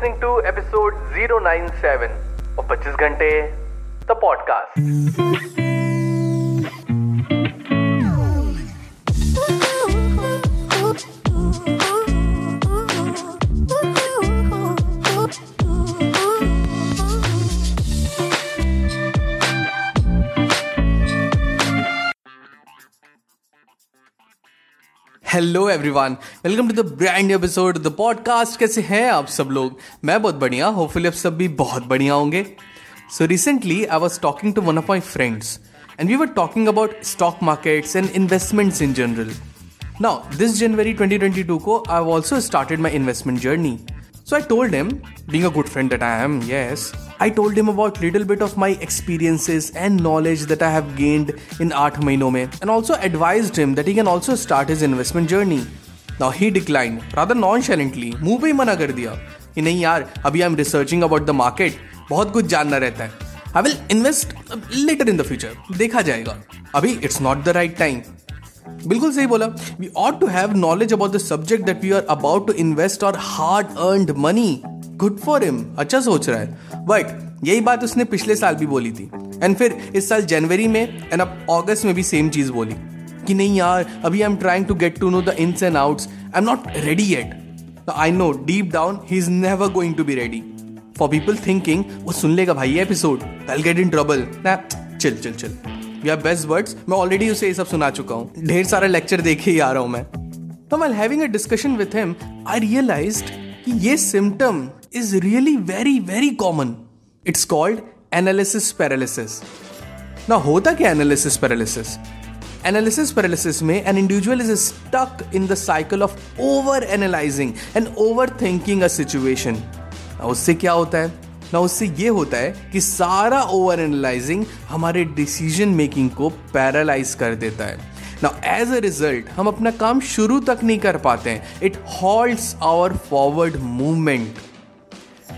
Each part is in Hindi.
listening to episode 097 of 25 घंटे the podcast. Hello everyone welcome to the brand episode the podcast कैसे हैं आप सब लोग? मैं बहुत बढ़िया होपफुली आप सब भी बहुत बढ़िया होंगे। So recently I was talking to one of my friends and we were talking about stock markets and investments in general now this January 2022 को I also started my investment journey So I told him, being a good friend that I am, yes, I told him about little bit of my experiences and knowledge that I have gained in 8 महीनों में and also advised him that he can also start his investment journey. Now he declined rather nonchalantly, मुंह पे ही मना कर दिया कि नहीं यार अभी I am researching about the market बहुत कुछ जानना रहता है I will invest later in the future देखा जाएगा अभी it's not the right time बिल्कुल सही बोला। We ought to have knowledge about the subject that we are about to invest our hard earned money good for him अच्छा सोच रहा है। बट यही बात उसने पिछले साल भी बोली थी। एंड फिर इस साल जनवरी में एंड अब अगस्त में भी सेम चीज़ बोली। कि नहीं यार, अभी I am trying to get to know the ins and outs I am not ready yet I know deep down he is never going to be ready for people thinking वो सुन लेगा भाई episode I get in trouble चल चल चिल या बेस्ट वर्ड्स मैं ऑलरेडी उसे ये सब सुना चुका हूँ। ढेर सारा लेक्चर देखे ही आ रहा हूँ मैं। तो मैं having a discussion with him I realise कि ये symptom is really very very common it's called analysis paralysis ना होता क्या एनालिसिस पैरालिसिस एनालिसिस पैरालिसिस में an individual is stuck in the cycle of over analysing and over thinking a situation उससे क्या होता है? ना उससे ये होता है कि सारा ओवर एनालाइजिंग हमारे डिसीज़न मेकिंग को पैरालाइज कर देता है। ना एज अ रिज़ल्ट हम अपना काम शुरू तक नहीं कर पाते हैं। It holds our forward movement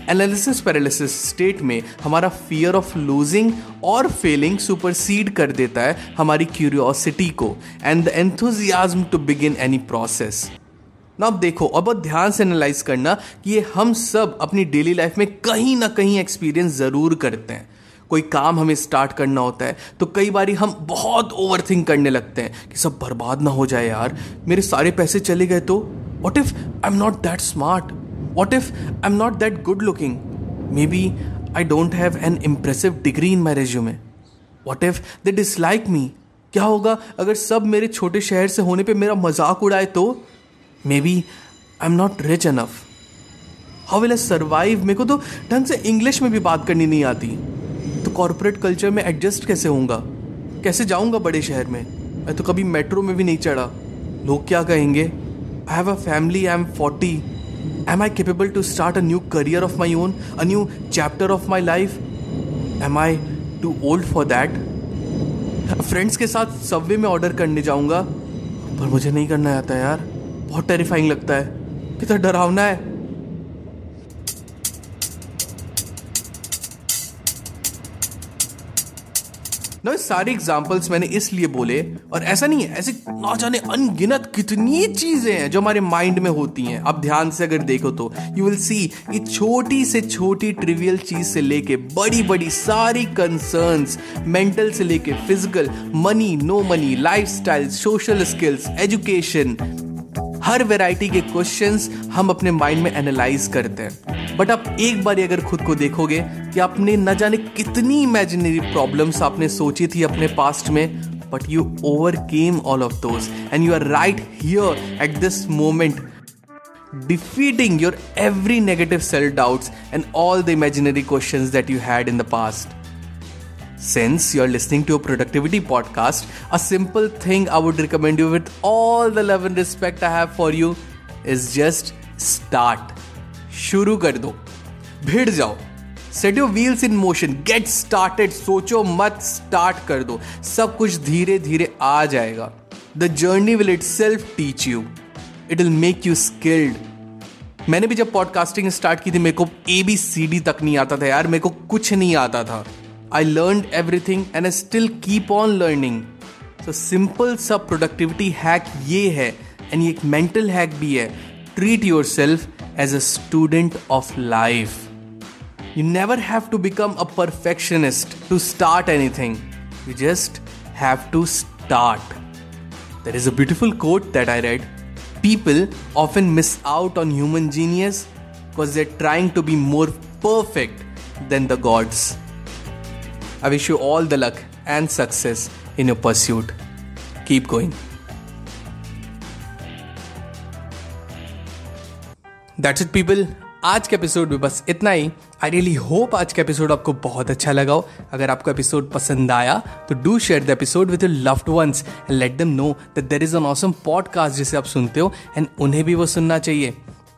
analysis paralysis state में हमारा फियर ऑफ़ लूजिंग और फेलिंग सुपरसीड कर देता है हमारी क्यूरियोसिटी को and the enthusiasm to begin any process ना अब देखो, अब ध्यान से एनालाइज करना कि ये हम सब अपनी डेली लाइफ में कहीं ना कहीं एक्सपीरियंस ज़रूर करते हैं। कोई काम हमें स्टार्ट करना होता है तो कई बार हम बहुत ओवर थिंक करने लगते हैं कि सब बर्बाद ना हो जाए यार, मेरे सारे पैसे चले गए तो? What if I am not that smart what if I am not that good looking maybe I don't have an impressive degree in my resume what if they dislike me क्या होगा अगर सब मेरे छोटे शहर से होने पे मेरा मज़ाक उड़ाए तो? Maybe I am not rich enough how will I survive मेरे को तो ढंग से इंग्लिश में भी बात करनी नहीं आती। तो कॉरपोरेट कल्चर में एडजस्ट कैसे होऊँगा? कैसे जाऊँगा बड़े शहर में? मैं तो कभी मेट्रो में भी नहीं चढ़ा। लोग क्या कहेंगे? I have a family I am forty am I capable to start a new career of my own a new chapter of my life am I too old for that friends के साथ सबवे में ऑर्डर करने जाऊँगा। पर मुझे नहीं करना आता यार। बहुत टेरिफाइंग लगता है। कितना डरावना है। ना सारे एग्जाम्पल्स मैंने इसलिए बोले, और ऐसा नहीं है, ऐसे ना जाने अनगिनत कितनी चीज़ें हैं जो हमारे माइंड में होती हैं। अब ध्यान से अगर देखो तो यू विल सी कि छोटी से छोटी ट्रिवियल चीज़ से लेके बड़ी बड़ी सारी कंसर्न्स मेंटल से लेके physical money no money life social skills education हर वैरायटी के क्वेश्चंस हम अपने माइंड में एनालाइज करते हैं बट आप एक बार अगर खुद को देखोगे कि आपने न जाने कितनी इमेजिनरी प्रॉब्लम्स आपने सोची थी अपने पास्ट में but you overcame all of those and you are right here at this moment defeating your every negative self doubts and all the imaginary questions that you had in the past. Since you're listening to a productivity podcast, a simple thing I would recommend you with all the love and respect I have for you is just start. शुरू कर दो। भिड़ जाओ। Set your wheels in motion get started सोचो मत। स्टार्ट कर दो। सब कुछ धीरे धीरे आ जाएगा। The journey will itself teach you it will make you skilled मैंने भी जब पॉडकास्टिंग स्टार्ट की थी मेरे को ए बी सी डी तक नहीं आता था यार। मेरे को कुछ नहीं आता था। I learn everything and I still keep on learning तो सिंपल सा प्रोडक्टिविटी हैक ये है एंड ये एक मेंटल हैक भी है treat yourself as a student of life. You never have to become a perfectionist to start anything. You just have to start. There is a beautiful quote that I read. People often miss out on human genius because they're trying to be more perfect than the gods. I wish you all the luck and success in your pursuit. Keep going. That's it people आज के एपिसोड में बस इतना ही आई रियली होप आज का एपिसोड आपको बहुत अच्छा लगा हो अगर आपको एपिसोड पसंद आया तो do share the episode with your loved ones and let them know that there is an awesome podcast जिसे आप सुनते हो एंड उन्हें भी वो सुनना चाहिए